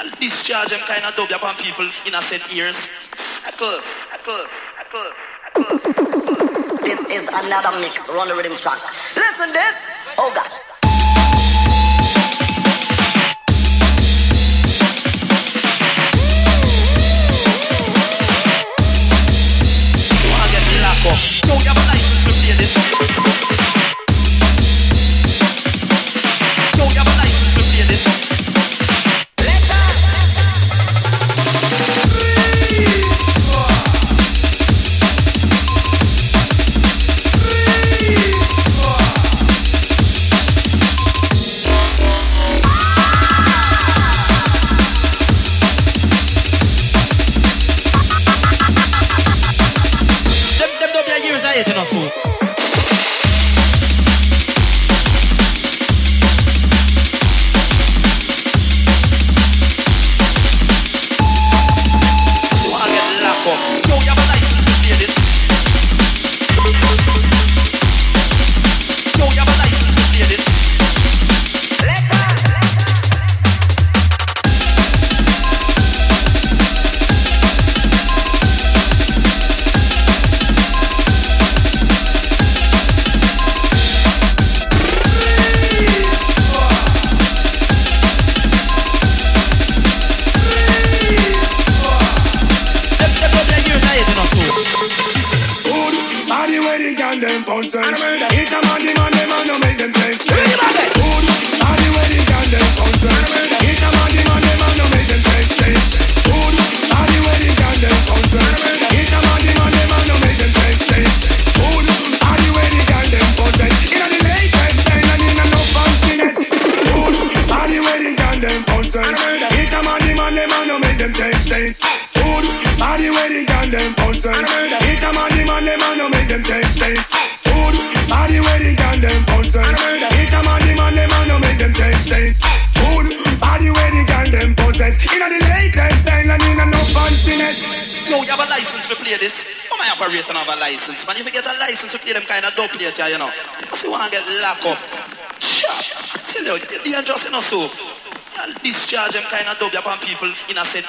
Y'all discharge them kind of dub upon people in a set ears. echo. This is another mix, run the rhythm track. Listen this. Oh gosh. Don't have a license to play this.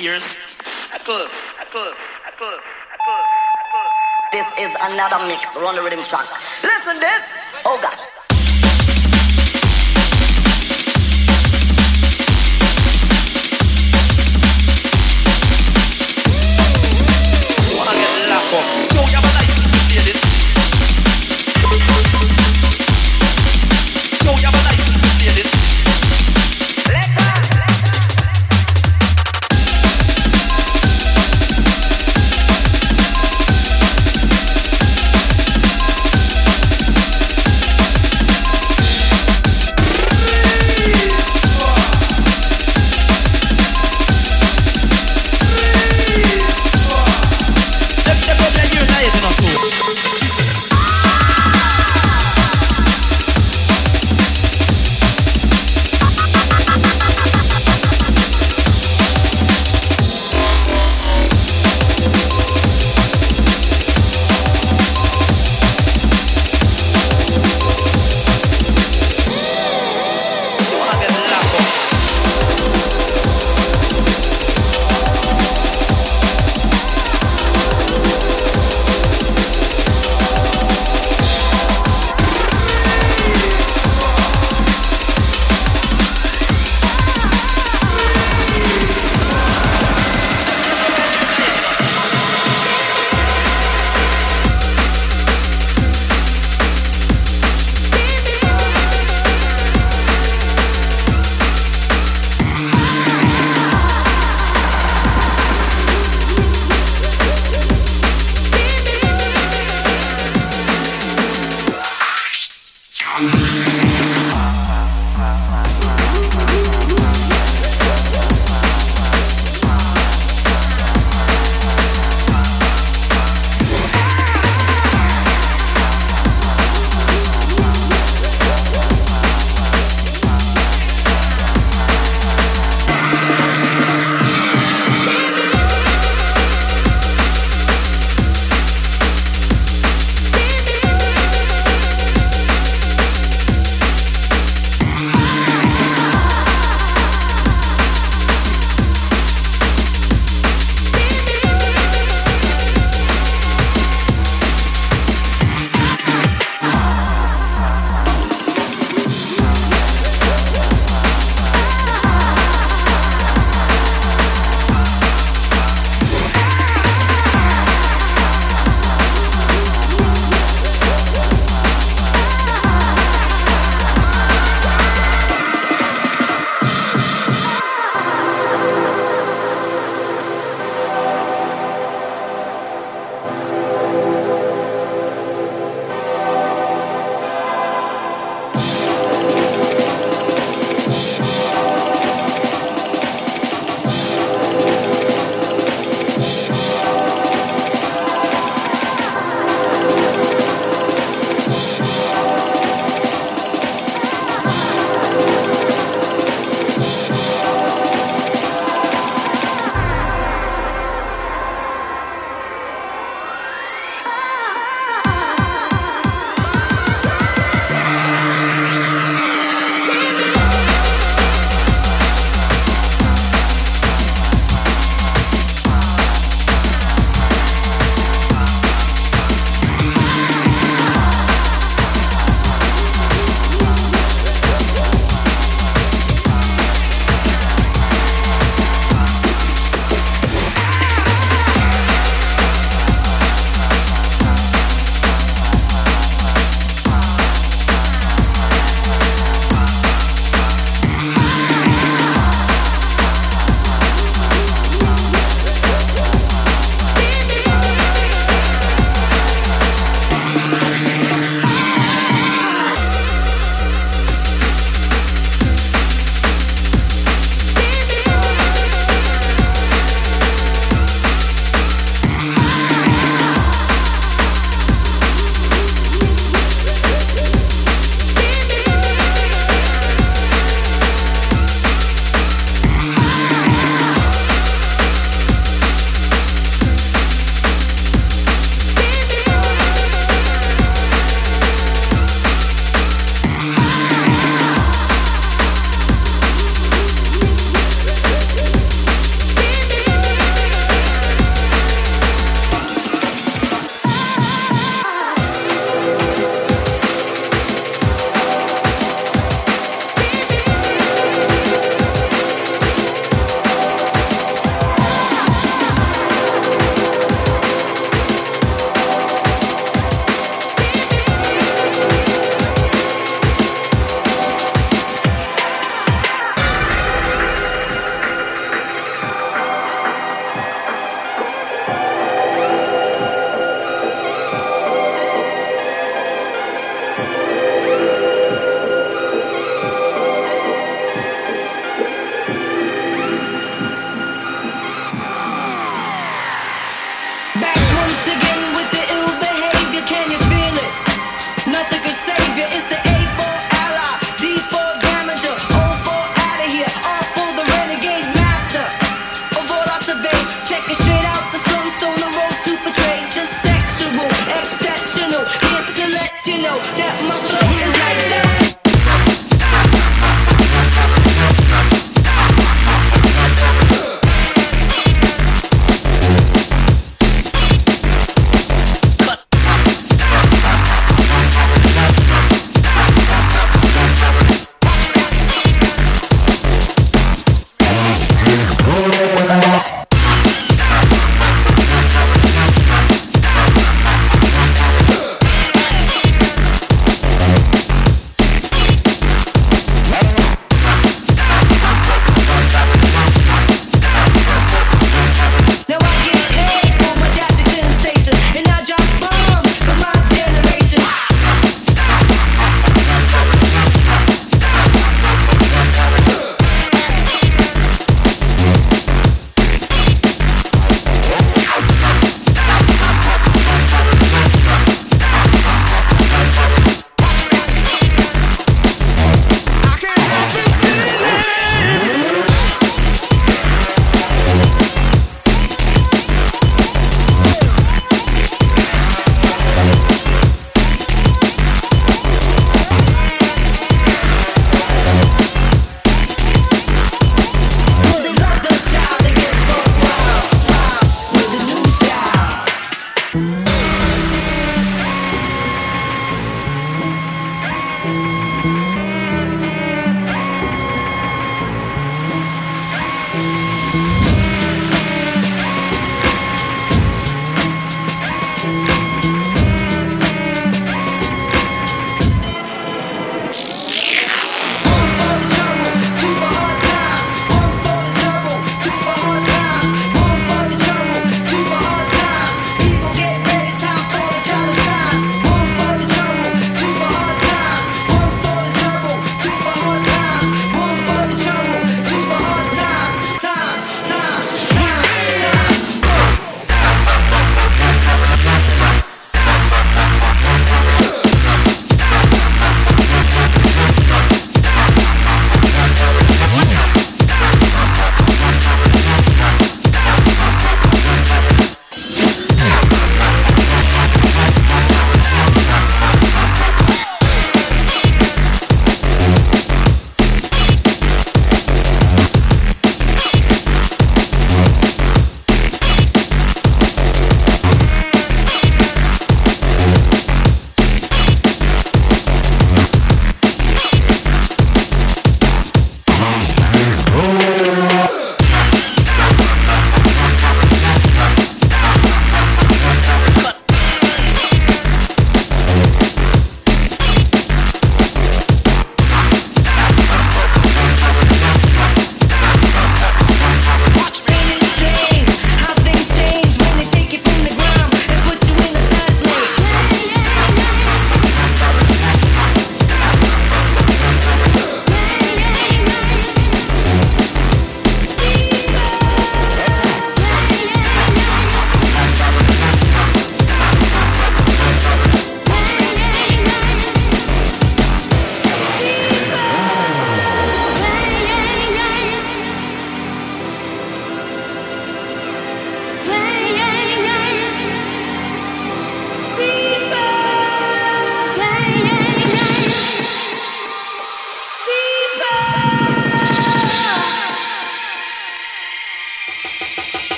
ears. Apple, I apple, I apple. This is another mix. We're on the rhythm track. Listen this.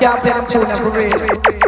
Downtown Tune Number 8.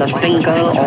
The finger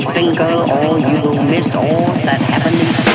finger or you will miss all that heavenly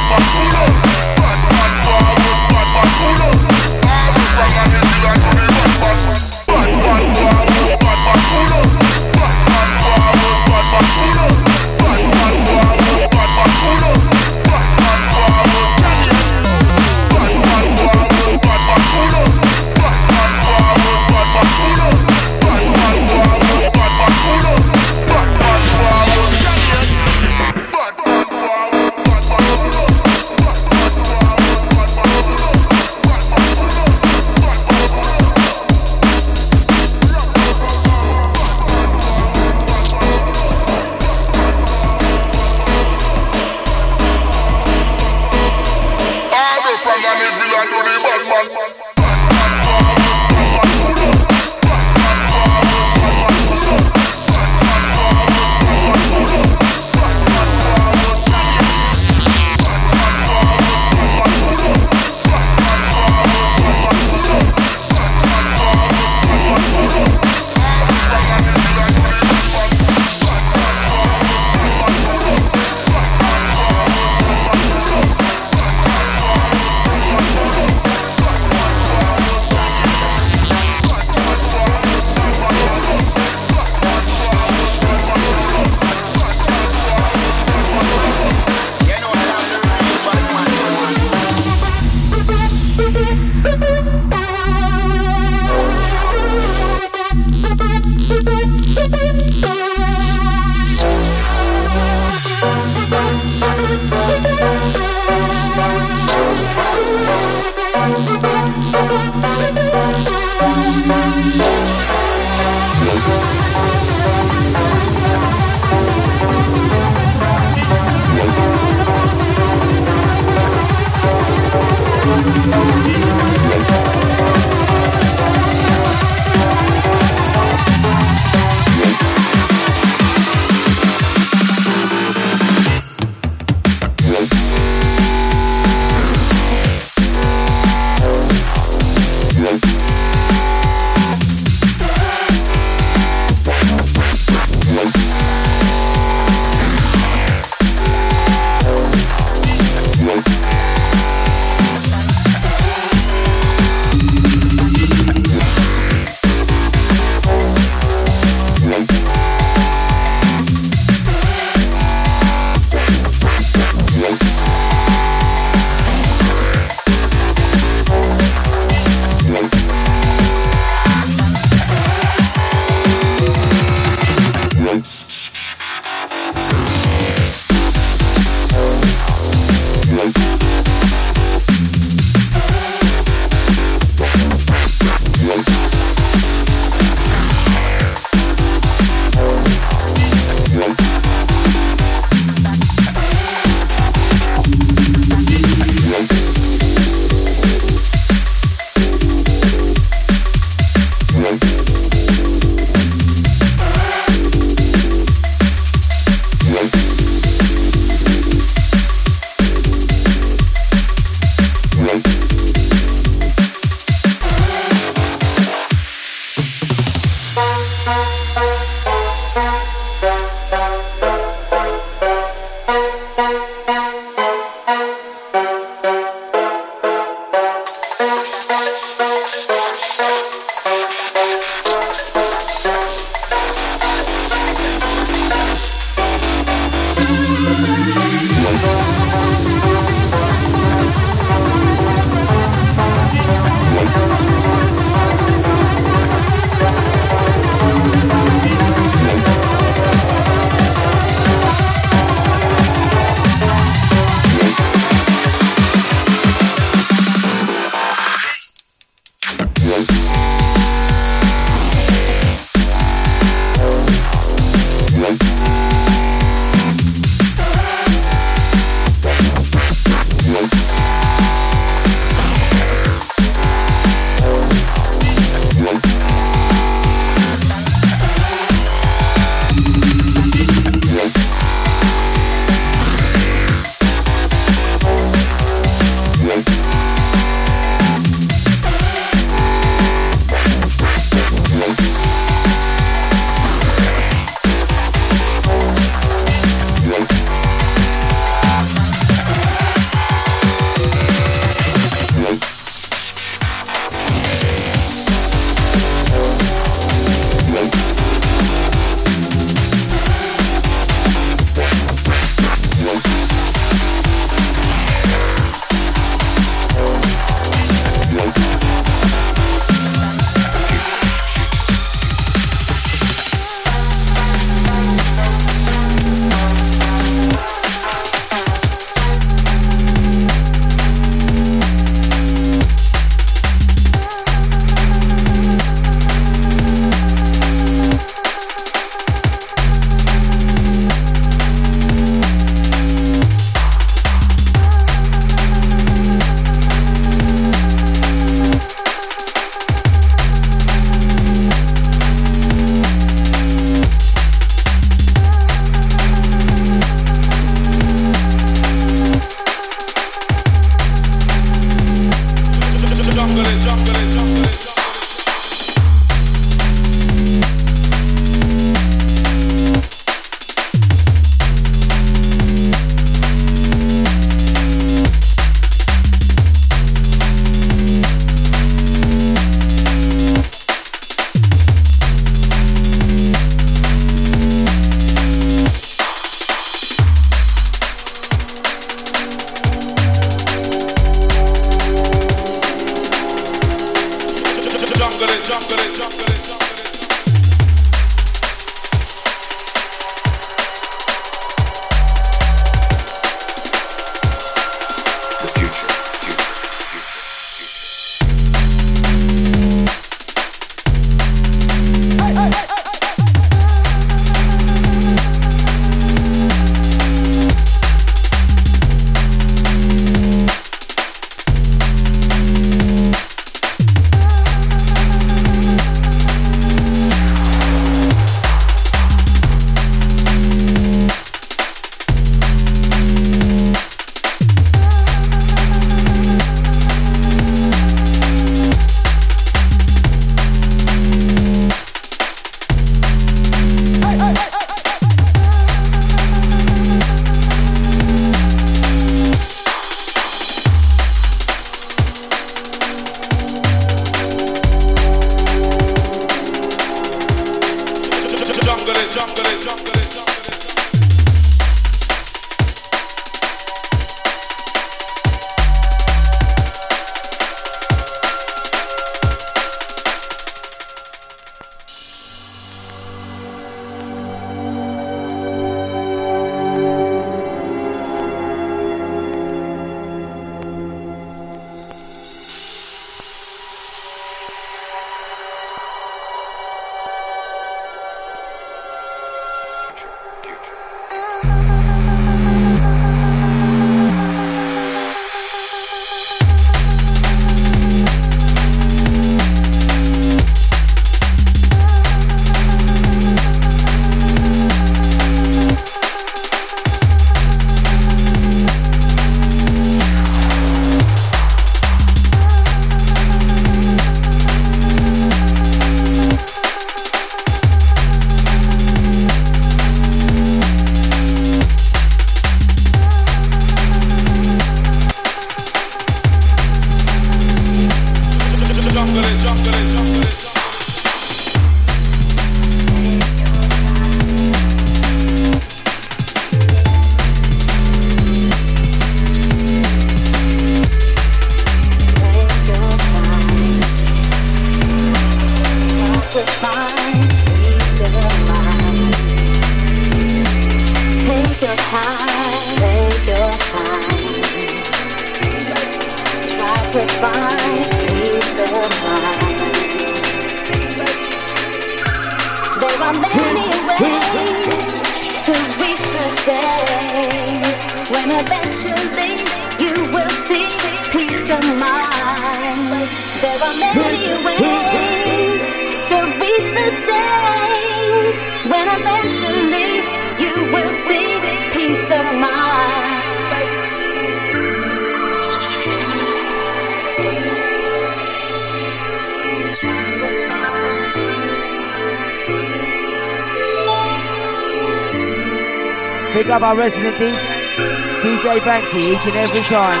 Banksy each and every time.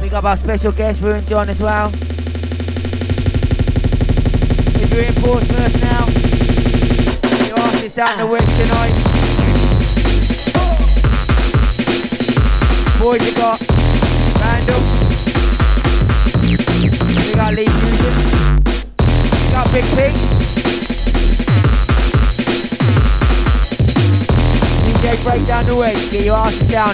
Big up our special guest, Ruined Jon, as well. If you're in Portsmouth now, your ass is down the ah. west down